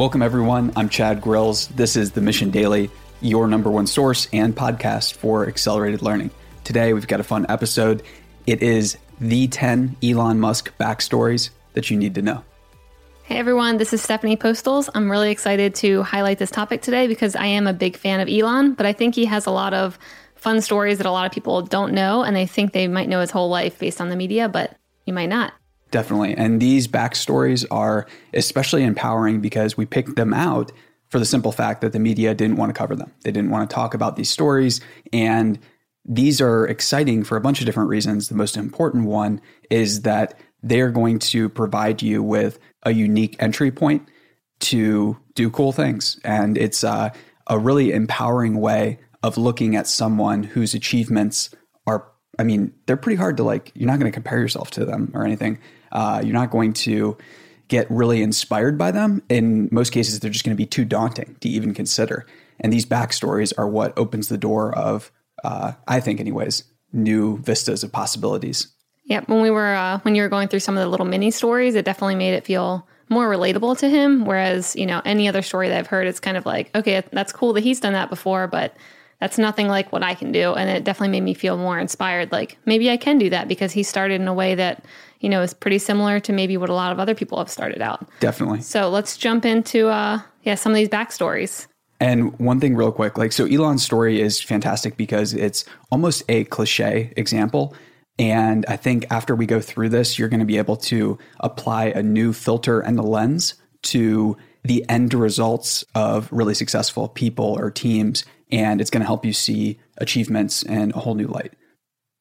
Welcome, everyone. I'm Chad Grills. This is the Mission Daily, your number one source and podcast for accelerated learning. Today, we've got a fun episode. It is the 10 Elon Musk backstories that you need to know. Hey everyone, this is Stephanie Postles. I'm really excited to highlight this topic today because I am a big fan of Elon, but I think he has a lot of fun stories that a lot of people don't know and they think they might know his whole life based on the media, but you might not. Definitely. And these backstories are especially empowering because we picked them out for the simple fact that the media didn't want to cover them. They didn't want to talk about these stories. And these are exciting for a bunch of different reasons. The most important one is that they're going to provide you with a unique entry point to do cool things. And it's uh, a really empowering way of looking at someone whose achievements are, I mean, they're pretty hard to like, you're not going to compare yourself to them or anything. Uh, you're not going to get really inspired by them. In most cases, they're just going to be too daunting to even consider. And these backstories are what opens the door of, uh, I think, anyways, new vistas of possibilities. Yep. When we were uh, when you were going through some of the little mini stories, it definitely made it feel more relatable to him. Whereas you know any other story that I've heard, it's kind of like, okay, that's cool that he's done that before, but that's nothing like what I can do. And it definitely made me feel more inspired. Like maybe I can do that because he started in a way that you know is pretty similar to maybe what a lot of other people have started out. Definitely. So let's jump into uh, yeah some of these backstories. And one thing, real quick, like, so Elon's story is fantastic because it's almost a cliche example. And I think after we go through this, you're going to be able to apply a new filter and a lens to the end results of really successful people or teams. And it's going to help you see achievements in a whole new light.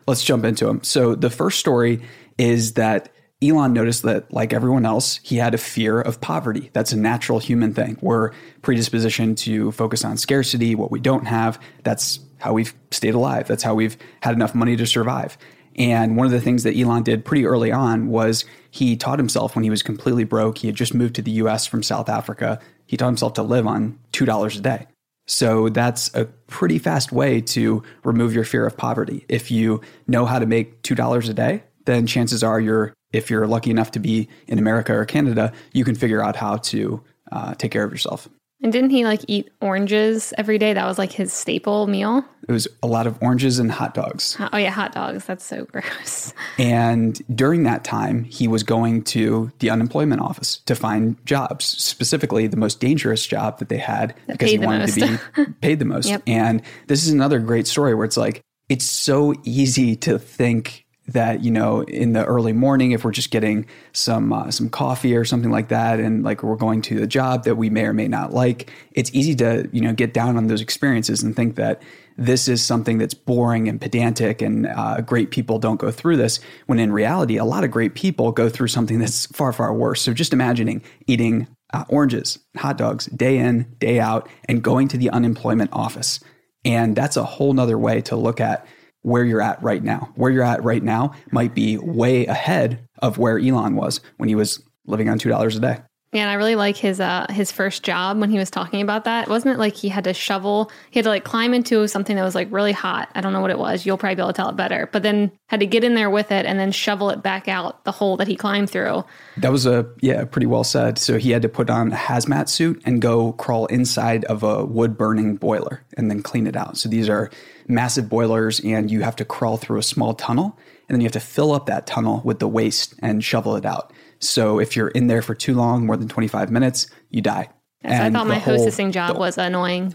Let's jump into them. So, the first story is that Elon noticed that, like everyone else, he had a fear of poverty. That's a natural human thing. We're predispositioned to focus on scarcity, what we don't have. That's how we've stayed alive. That's how we've had enough money to survive. And one of the things that Elon did pretty early on was he taught himself when he was completely broke. He had just moved to the US from South Africa. He taught himself to live on $2 a day. So that's a pretty fast way to remove your fear of poverty. If you know how to make $2 a day, then chances are you're, if you're lucky enough to be in America or Canada, you can figure out how to uh, take care of yourself. And didn't he like eat oranges every day? That was like his staple meal. It was a lot of oranges and hot dogs. Oh yeah, hot dogs. That's so gross. And during that time, he was going to the unemployment office to find jobs, specifically the most dangerous job that they had That because he wanted to be paid the most. Yep. And this is another great story where it's like it's so easy to think that you know in the early morning if we're just getting some uh, some coffee or something like that and like we're going to the job that we may or may not like it's easy to you know get down on those experiences and think that this is something that's boring and pedantic and uh, great people don't go through this when in reality a lot of great people go through something that's far far worse. So just imagining eating uh, oranges hot dogs day in day out and going to the unemployment office. And that's a whole nother way to look at where you're at right now. Where you're at right now might be way ahead of where Elon was when he was living on $2 a day. Yeah, and I really like his uh his first job when he was talking about that. Wasn't it like he had to shovel, he had to like climb into something that was like really hot. I don't know what it was. You'll probably be able to tell it better. But then had to get in there with it and then shovel it back out the hole that he climbed through. That was a yeah, pretty well said. So he had to put on a hazmat suit and go crawl inside of a wood burning boiler and then clean it out. So these are massive boilers and you have to crawl through a small tunnel and then you have to fill up that tunnel with the waste and shovel it out. So if you're in there for too long, more than 25 minutes, you die. So I thought my whole- hostessing job was annoying.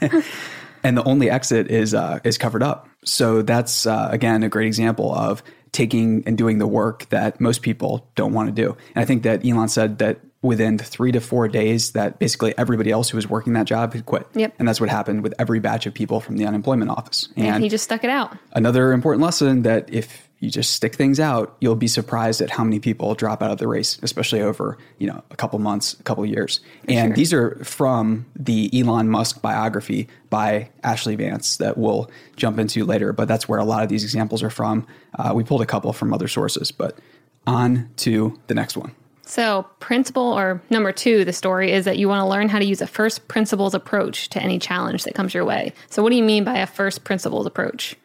and the only exit is uh, is covered up. So that's uh, again a great example of taking and doing the work that most people don't want to do. And I think that Elon said that within three to four days, that basically everybody else who was working that job had quit. Yep. And that's what happened with every batch of people from the unemployment office. and he just stuck it out. Another important lesson that if you just stick things out, you'll be surprised at how many people drop out of the race, especially over, you know, a couple months, a couple years. and sure. these are from the Elon Musk biography by Ashley Vance that we'll jump into later, but that's where a lot of these examples are from. Uh, we pulled a couple from other sources, but on to the next one. So, principle or number two, the story is that you want to learn how to use a first principles approach to any challenge that comes your way. So, what do you mean by a first principles approach?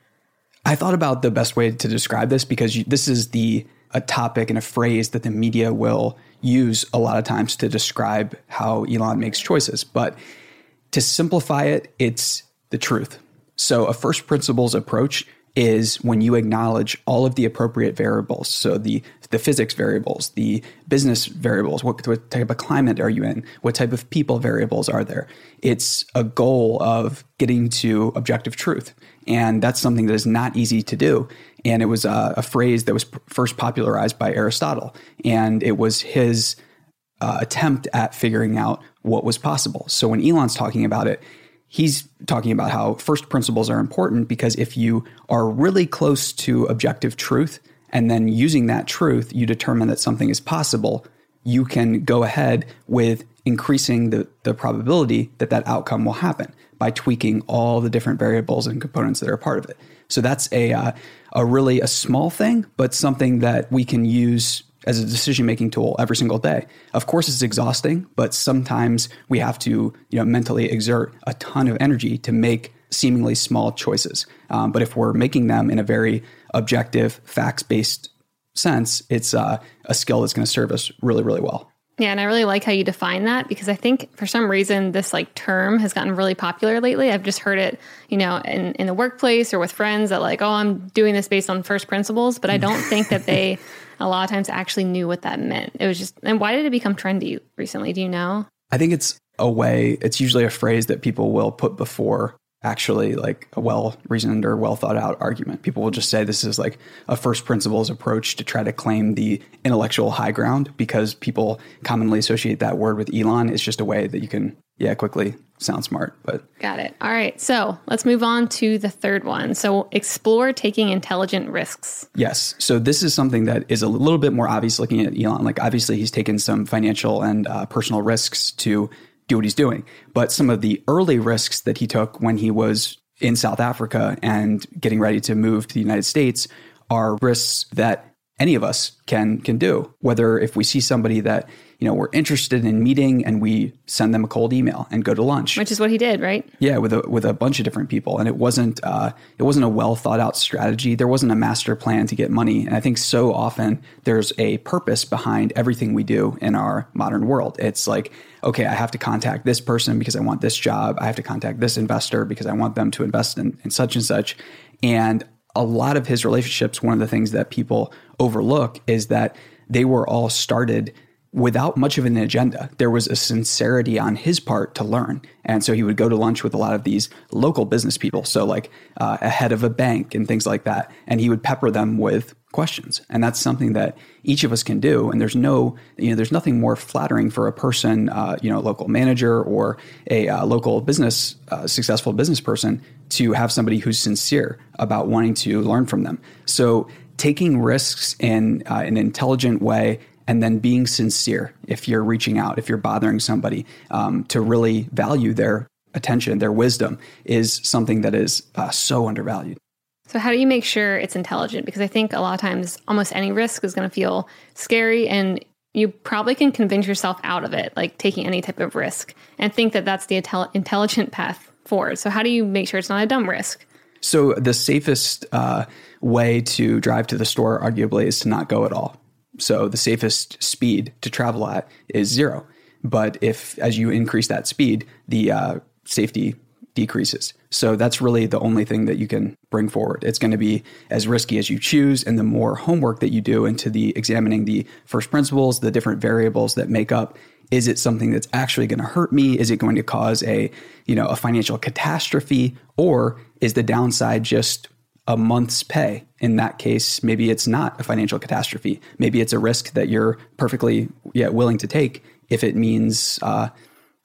I thought about the best way to describe this because you, this is the a topic and a phrase that the media will use a lot of times to describe how Elon makes choices. But to simplify it, it's the truth. So, a first principles approach is when you acknowledge all of the appropriate variables. So the the physics variables, the business variables, what, what, type of climate are you in? What type of people variables are there? It's a goal of getting to objective truth. And that's something that is not easy to do. And it was a, a phrase that was first popularized by Aristotle. And it was his uh, attempt at figuring out what was possible. So when Elon's talking about it, he's talking about how first principles are important because if you are really close to objective truth and then using that truth, you determine that something is possible, you can go ahead with increasing the, the probability that that outcome will happen by tweaking all the different variables and components that are part of it. So that's a, uh, a really a small thing, but something that we can use as a decision making tool every single day. Of course, it's exhausting, but sometimes we have to you know mentally exert a ton of energy to make seemingly small choices. Um, but if we're making them in a very objective, facts based sense, it's uh, a skill that's going to serve us really, really well. Yeah, and I really like how you define that because I think for some reason this like term has gotten really popular lately. I've just heard it, you know, in, in the workplace or with friends that like, oh, I'm doing this based on first principles, but I don't think that they a lot of times actually knew what that meant. It was just, and why did it become trendy recently? Do you know? I think it's a way, it's usually a phrase that people will put before actually like a well reasoned or well thought out argument. People will just say this is like a first principles approach to try to claim the intellectual high ground because people commonly associate that word with Elon. It's just a way that you can, yeah, quickly sound smart. But got it. All right. So let's move on to the third one. So explore taking intelligent risks. Yes. So this is something that is a little bit more obvious looking at Elon. Like obviously he's taken some financial and uh, personal risks to do what he's doing. But some of the early risks that he took when he was in South Africa and getting ready to move to the United States are risks that any of us can can do. Whether if we see somebody that you know we're interested in meeting and we send them a cold email and go to lunch, which is what he did, right? Yeah, with a with a bunch of different people, and it wasn't uh, it wasn't a well thought out strategy. There wasn't a master plan to get money, and I think so often there's a purpose behind everything we do in our modern world. It's like okay, I have to contact this person because I want this job. I have to contact this investor because I want them to invest in, in such and such. And a lot of his relationships, one of the things that people overlook is that they were all started without much of an agenda. There was a sincerity on his part to learn. And so he would go to lunch with a lot of these local business people. So, like uh, a head of a bank and things like that. And he would pepper them with questions. And that's something that each of us can do. And there's no, you know, there's nothing more flattering for a person, uh, you know, a local manager or a uh, local business, uh, successful business person to have somebody who's sincere about wanting to learn from them. So, taking risks in uh, an intelligent way and then being sincere if you're reaching out, if you're bothering somebody, um, to really value their attention, their wisdom is something that is uh, so undervalued. So, how do you make sure it's intelligent? Because I think a lot of times almost any risk is going to feel scary and you probably can convince yourself out of it, like taking any type of risk, and think that that's the intel- intelligent path forward. So, how do you make sure it's not a dumb risk? So, the safest uh, way to drive to the store, arguably, is to not go at all. So the safest speed to travel at is zero. But if, as you increase that speed, the uh, safety decreases. So that's really the only thing that you can bring forward. It's going to be as risky as you choose, and the more homework that you do into the examining the first principles, the different variables that make up. Is it something that's actually going to hurt me? Is it going to cause a, you know, a financial catastrophe, or is the downside just a month's pay. In that case, maybe it's not a financial catastrophe. Maybe it's a risk that you're perfectly yeah, willing to take if it means uh,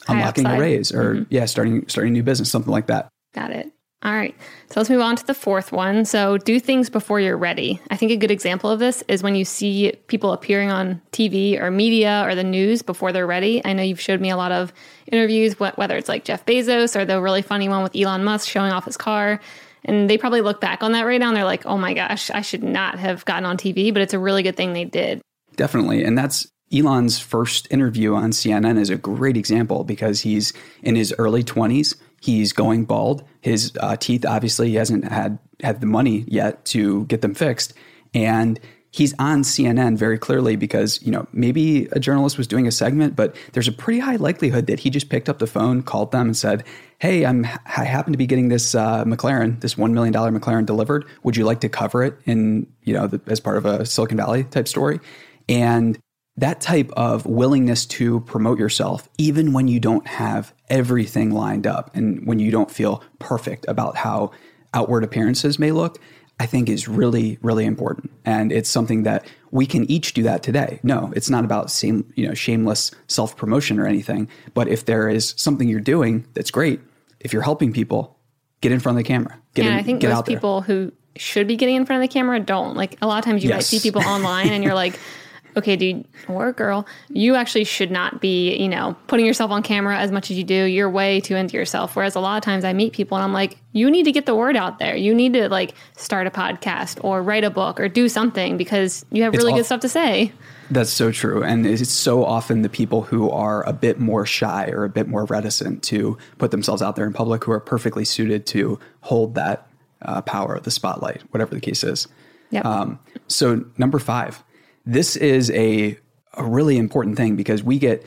unlocking a raise or mm-hmm. yeah, starting starting a new business, something like that. Got it. All right. So let's move on to the fourth one. So do things before you're ready. I think a good example of this is when you see people appearing on TV or media or the news before they're ready. I know you've showed me a lot of interviews, whether it's like Jeff Bezos or the really funny one with Elon Musk showing off his car. And they probably look back on that right now and they're like, oh my gosh, I should not have gotten on TV, but it's a really good thing they did. Definitely. And that's Elon's first interview on CNN is a great example because he's in his early 20s. He's going bald. His uh, teeth, obviously, he hasn't had, had the money yet to get them fixed. And he's on CNN very clearly because, you know, maybe a journalist was doing a segment, but there's a pretty high likelihood that he just picked up the phone, called them and said, Hey, I'm, I happen to be getting this uh, McLaren, this $1 million McLaren delivered. Would you like to cover it in, you know, the, as part of a Silicon Valley type story? And that type of willingness to promote yourself, even when you don't have everything lined up and when you don't feel perfect about how outward appearances may look, I think is really, really important. And it's something that we can each do that today. No, it's not about same, you know, shameless self promotion or anything. But if there is something you're doing that's great, if you're helping people, get in front of the camera. Get and in, I think get most people who should be getting in front of the camera don't. Like a lot of times you might see people online and you're like, okay, dude or girl, you actually should not be, you know, putting yourself on camera as much as you do. You're way too into yourself. Whereas a lot of times I meet people and I'm like, you need to get the word out there. You need to like start a podcast or write a book or do something because you have really all- good stuff to say. That's so true. And it's so often the people who are a bit more shy or a bit more reticent to put themselves out there in public who are perfectly suited to hold that uh, power, the spotlight, whatever the case is. Yep. Um, so, number five, this is a, a really important thing because we get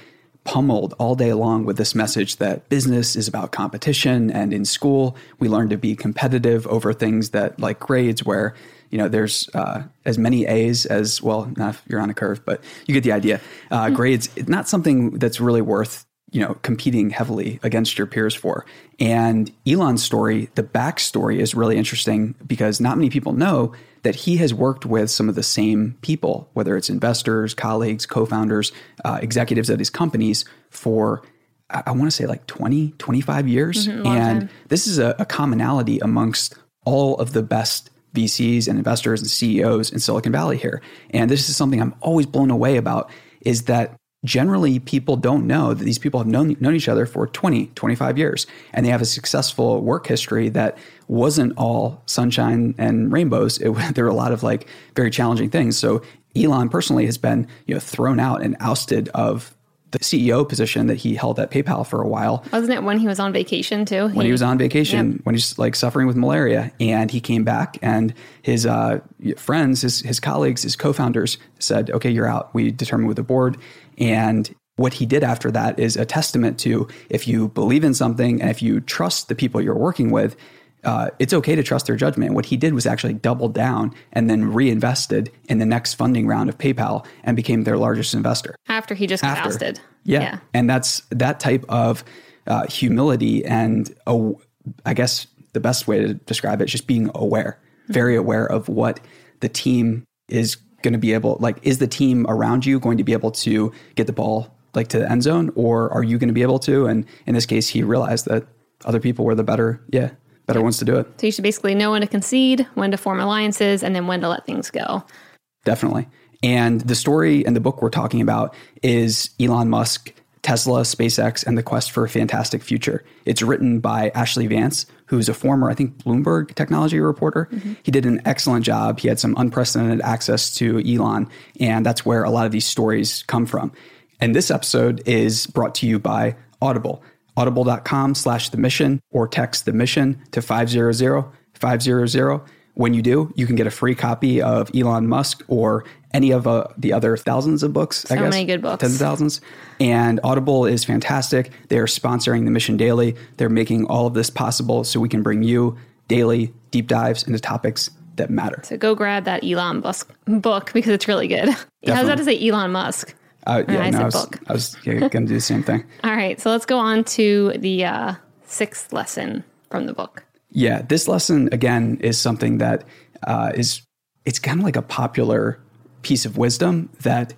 pummeled all day long with this message that business is about competition. And in school, we learn to be competitive over things that, like grades, where you know there's uh, as many A's as well. Not if you're on a curve, but you get the idea. Uh, Grades, not something that's really worth you know competing heavily against your peers for. And Elon's story, the backstory is really interesting because not many people know that he has worked with some of the same people, whether it's investors, colleagues, co-founders, uh, executives at his companies for I, I want to say like 20, 25 years. long and time. this is a, a commonality amongst all of the best VCs and investors and CEOs in Silicon Valley here. And this is something I'm always blown away about is that generally people don't know that these people have known, known each other for 20, 25 years and they have a successful work history that wasn't all sunshine and rainbows. It, there were a lot of like very challenging things. So Elon personally has been, you know, thrown out and ousted of the CEO position that he held at PayPal for a while Wasn't it when he was on vacation too? when he was on vacation, when he's like suffering with malaria, and he came back, and his uh, friends, his his colleagues, his co-founders said, "Okay, you're out." We determined with the board, and what he did after that is a testament to if you believe in something and if you trust the people you're working with. Uh, it's okay to trust their judgment. What he did was actually double down and then reinvested in the next funding round of PayPal and became their largest investor. after he just got ousted. Yeah. And that's that type of uh, humility and uh, I guess the best way to describe it is just being aware, very aware of what the team is going to be able like is the team around you going to be able to get the ball like to the end zone or are you going to be able to and in this case he realized that other people were the better yeah better ones to do it So you should basically know when to concede, when to form alliances, and then when to let things go. Definitely. And the story and the book we're talking about is Elon Musk, Tesla, SpaceX, and the quest for a fantastic future. It's written by Ashley Vance, who's a former, I think, Bloomberg technology reporter. Mm-hmm. He did an excellent job. He had some unprecedented access to Elon, and that's where a lot of these stories come from. And this episode is brought to you by Audible. Audible.com slash the mission or text the mission to 500 500. When you do, you can get a free copy of Elon Musk or any of uh, the other thousands of books. I So guess many good books. tens of thousands. And Audible is fantastic. They are sponsoring the Mission Daily. They're making all of this possible so we can bring you daily deep dives into topics that matter. So go grab that Elon Musk book because it's really good. How's that to say Elon Musk? Uh, yeah, I no, I was, book. I was going to do the same thing. All right, so let's go on to the uh, sixth lesson from the book. Yeah, this lesson again is something that uh, is it's kind of like a popular piece of wisdom that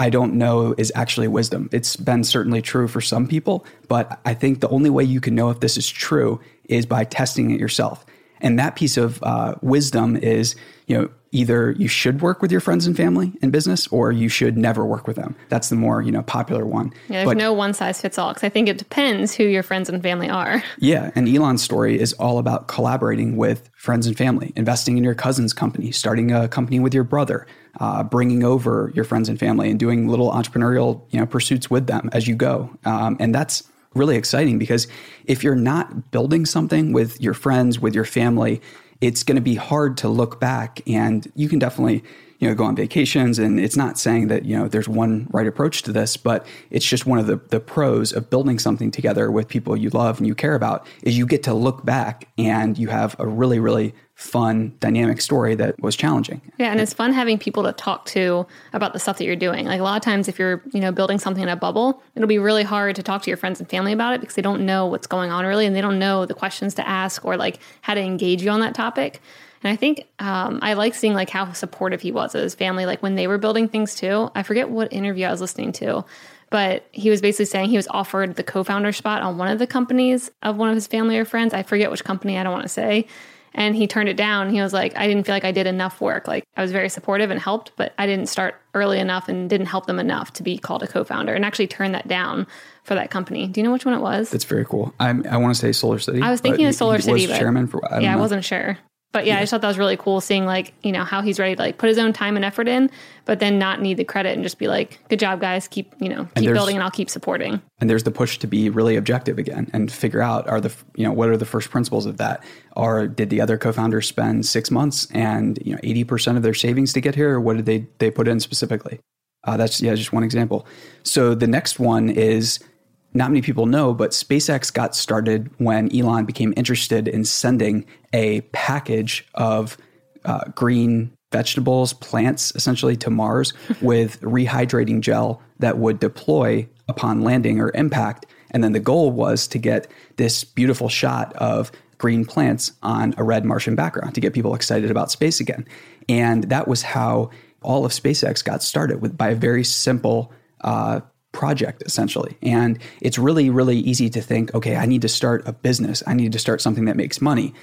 I don't know is actually wisdom. It's been certainly true for some people, but I think the only way you can know if this is true is by testing it yourself. And that piece of uh, wisdom is, you know, either you should work with your friends and family in business, or you should never work with them. That's the more you know popular one. Yeah, there's But- no one size fits all because I think it depends who your friends and family are. Yeah, and Elon's story is all about collaborating with friends and family, investing in your cousin's company, starting a company with your brother, uh, bringing over your friends and family, and doing little entrepreneurial you know pursuits with them as you go. Um, and that's really exciting because if you're not building something with your friends, with your family, it's going to be hard to look back and you can definitely you know go on vacations and it's not saying that you know there's one right approach to this but it's just one of the, the pros of building something together with people you love and you care about is you get to look back and you have a really really fun dynamic story that was challenging yeah and it's fun having people to talk to about the stuff that you're doing like a lot of times if you're you know building something in a bubble it'll be really hard to talk to your friends and family about it because they don't know what's going on really and they don't know the questions to ask or like how to engage you on that topic and I think um, I like seeing like how supportive he was of his family, like when they were building things too. I forget what interview I was listening to, but he was basically saying he was offered the co-founder spot on one of the companies of one of his family or friends. I forget which company. I don't want to say. And he turned it down. He was like, I didn't feel like I did enough work. Like I was very supportive and helped, but I didn't start early enough and didn't help them enough to be called a co-founder and actually turned that down for that company. Do you know which one it was? That's very cool. I'm, i want to say Solar City. I was thinking of Solar City, but chairman for. I yeah, know. I wasn't sure. But yeah, yeah, I just thought that was really cool seeing like, you know, how he's ready to like put his own time and effort in, but then not need the credit and just be like, good job guys, keep, you know, keep building and I'll keep supporting. And there's the push to be really objective again and figure out are the, you know, what are the first principles of that? Or did the other co-founders spend six months and, you know, 80% of their savings to get here? Or what did they, they put in specifically? Uh, that's, yeah, just one example. So the next one is, not many people know, but SpaceX got started when Elon became interested in sending a package of uh, green vegetables, plants, essentially to Mars with rehydrating gel that would deploy upon landing or impact. And then the goal was to get this beautiful shot of green plants on a red Martian background to get people excited about space again. And that was how all of SpaceX got started with by a very simple uh, project essentially. And it's really, really easy to think, okay, I need to start a business. I need to start something that makes money.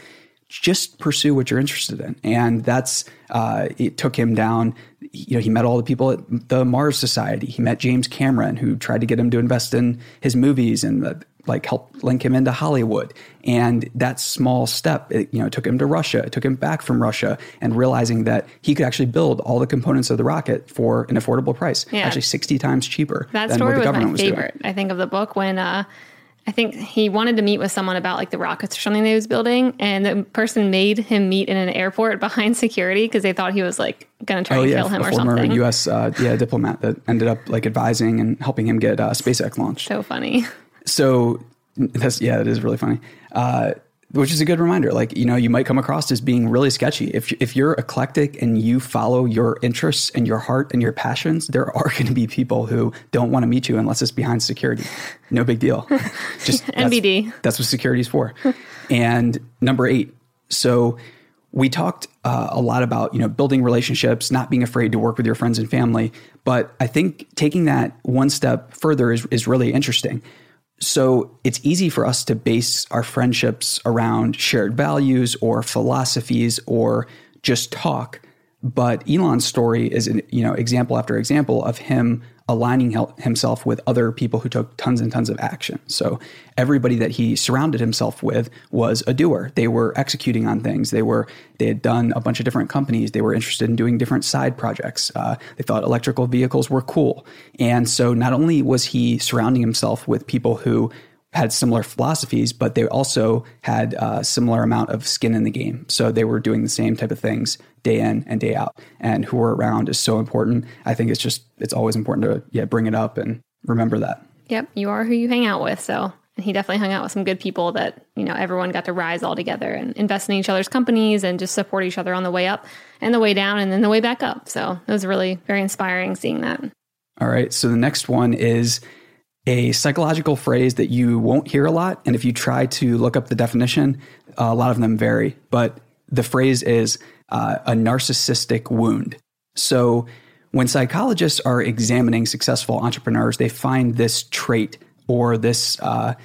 Just pursue what you're interested in. And that's, uh, it took him down. You know, he met all the people at the Mars Society. He met James Cameron, who tried to get him to invest in his movies and the, like help link him into Hollywood. And that small step, it, you know, took him to Russia. It took him back from Russia and realizing that he could actually build all the components of the rocket for an affordable price, yeah. actually 60 times cheaper that story what the government was my favorite, was I think, of the book when, uh, I think he wanted to meet with someone about like the rockets or something they was building, and the person made him meet in an airport behind security because they thought he was like going to try oh, to yeah, kill him a or former something. U.S. Uh, yeah diplomat that ended up like advising and helping him get uh, SpaceX launched. So funny. So that's yeah, it is really funny. Uh, which is a good reminder. Like you know, you might come across as being really sketchy. If if you're eclectic and you follow your interests and your heart and your passions, there are going to be people who don't want to meet you unless it's behind security. No big deal. Just NBD. That's, that's what security is for. and number eight. So we talked uh, a lot about you know building relationships, not being afraid to work with your friends and family. But I think taking that one step further is is really interesting. So it's easy for us to base our friendships around shared values or philosophies or just talk. But Elon's story is an you know example after example of him aligning himself with other people who took tons and tons of action. So everybody that he surrounded himself with was a doer. They were executing on things. They were they had done a bunch of different companies. They were interested in doing different side projects. Uh, they thought electrical vehicles were cool. And so not only was he surrounding himself with people who had similar philosophies, but they also had a similar amount of skin in the game. So they were doing the same type of things day in and day out. And who we're around is so important. I think it's just it's always important to yeah bring it up and remember that. Yep, you are who you hang out with. So and he definitely hung out with some good people that you know everyone got to rise all together and invest in each other's companies and just support each other on the way up and the way down and then the way back up. So it was really very inspiring seeing that. All right. So the next one is a psychological phrase that you won't hear a lot. And if you try to look up the definition, a lot of them vary. But the phrase is uh, a narcissistic wound. So when psychologists are examining successful entrepreneurs, they find this trait or this uh,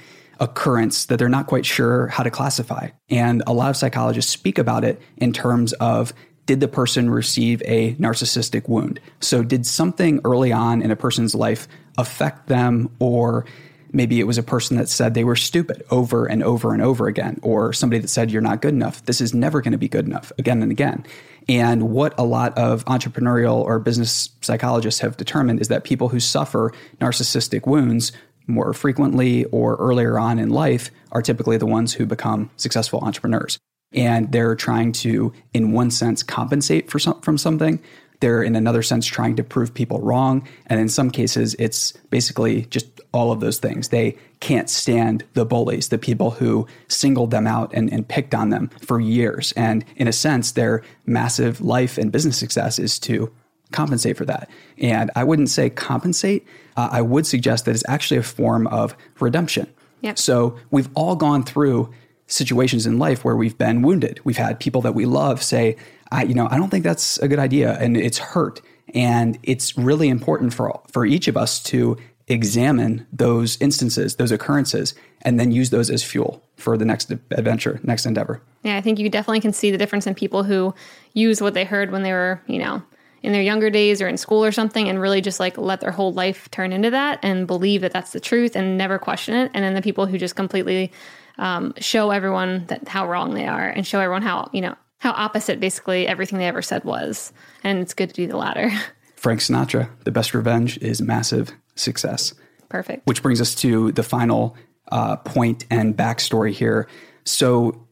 occurrence that they're not quite sure how to classify. And a lot of psychologists speak about it in terms of did the person receive a narcissistic wound? So, did something early on in a person's life affect them, or maybe it was a person that said they were stupid over and over and over again, or somebody that said, You're not good enough. This is never going to be good enough again and again. And what a lot of entrepreneurial or business psychologists have determined is that people who suffer narcissistic wounds more frequently or earlier on in life are typically the ones who become successful entrepreneurs. and they're trying to, in one sense, compensate for some, from something. They're in another sense trying to prove people wrong. And in some cases, it's basically just all of those things. They can't stand the bullies, the people who singled them out and, and picked on them for years. And in a sense, their massive life and business success is to compensate for that. And I wouldn't say compensate, uh, I would suggest that it's actually a form of redemption. Yep. So we've all gone through situations in life where we've been wounded. We've had people that we love say, I, you know, I don't think that's a good idea, and it's hurt. And it's really important for for each of us to examine those instances, those occurrences, and then use those as fuel for the next adventure, next endeavor. Yeah, I think you definitely can see the difference in people who use what they heard when they were, you know, in their younger days or in school or something and really just like let their whole life turn into that and believe that that's the truth and never question it. And then the people who just completely um, show everyone that how wrong they are and show everyone how, you know, how opposite basically everything they ever said was. And it's good to do the latter. Frank Sinatra, the best revenge is massive success. Perfect. Which brings us to the final uh, point and backstory here. So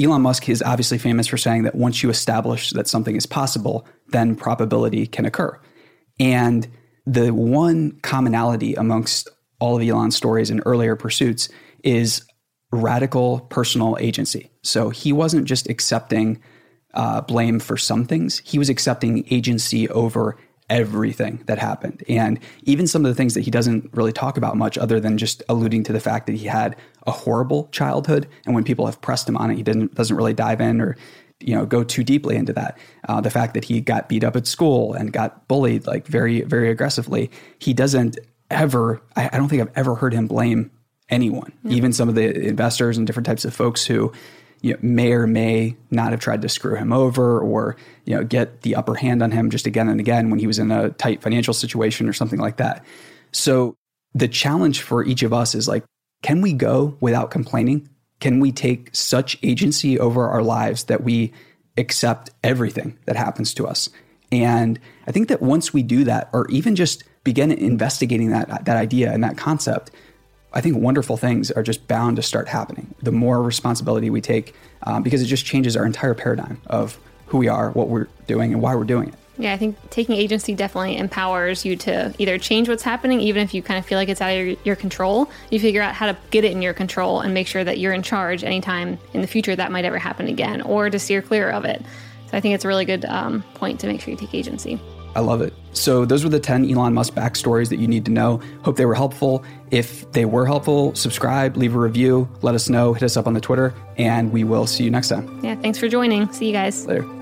Elon Musk is obviously famous for saying that once you establish that something is possible, then probability can occur. And the one commonality amongst all of Elon's stories and earlier pursuits is radical personal agency. So he wasn't just accepting uh, blame for some things, he was accepting agency over everything that happened. And even some of the things that he doesn't really talk about much, other than just alluding to the fact that he had a horrible childhood. And when people have pressed him on it, he didn't, doesn't really dive in or you know go too deeply into that uh, the fact that he got beat up at school and got bullied like very very aggressively he doesn't ever I, I don't think i've ever heard him blame anyone even some of the investors and different types of folks who you know, may or may not have tried to screw him over or you know get the upper hand on him just again and again when he was in a tight financial situation or something like that. So the challenge for each of us is like, can we go without complaining? Can we take such agency over our lives that we accept everything that happens to us? And I think that once we do that, or even just begin investigating that that idea and that concept, I think wonderful things are just bound to start happening. The more responsibility we take, um, because it just changes our entire paradigm of who we are, what we're doing, and why we're doing it. Yeah, I think taking agency definitely empowers you to either change what's happening, even if you kind of feel like it's out of your, your, control. You figure out how to get it in your control and make sure that you're in charge anytime in the future that might ever happen again, or to steer clear of it. So I think it's a really good um, point to make sure you take agency. I love it. So, those were the 10 Elon Musk backstories that you need to know. Hope they were helpful. If they were helpful, subscribe, leave a review, let us know, hit us up on the Twitter, and we will see you next time. Yeah, thanks for joining. See you guys. Later.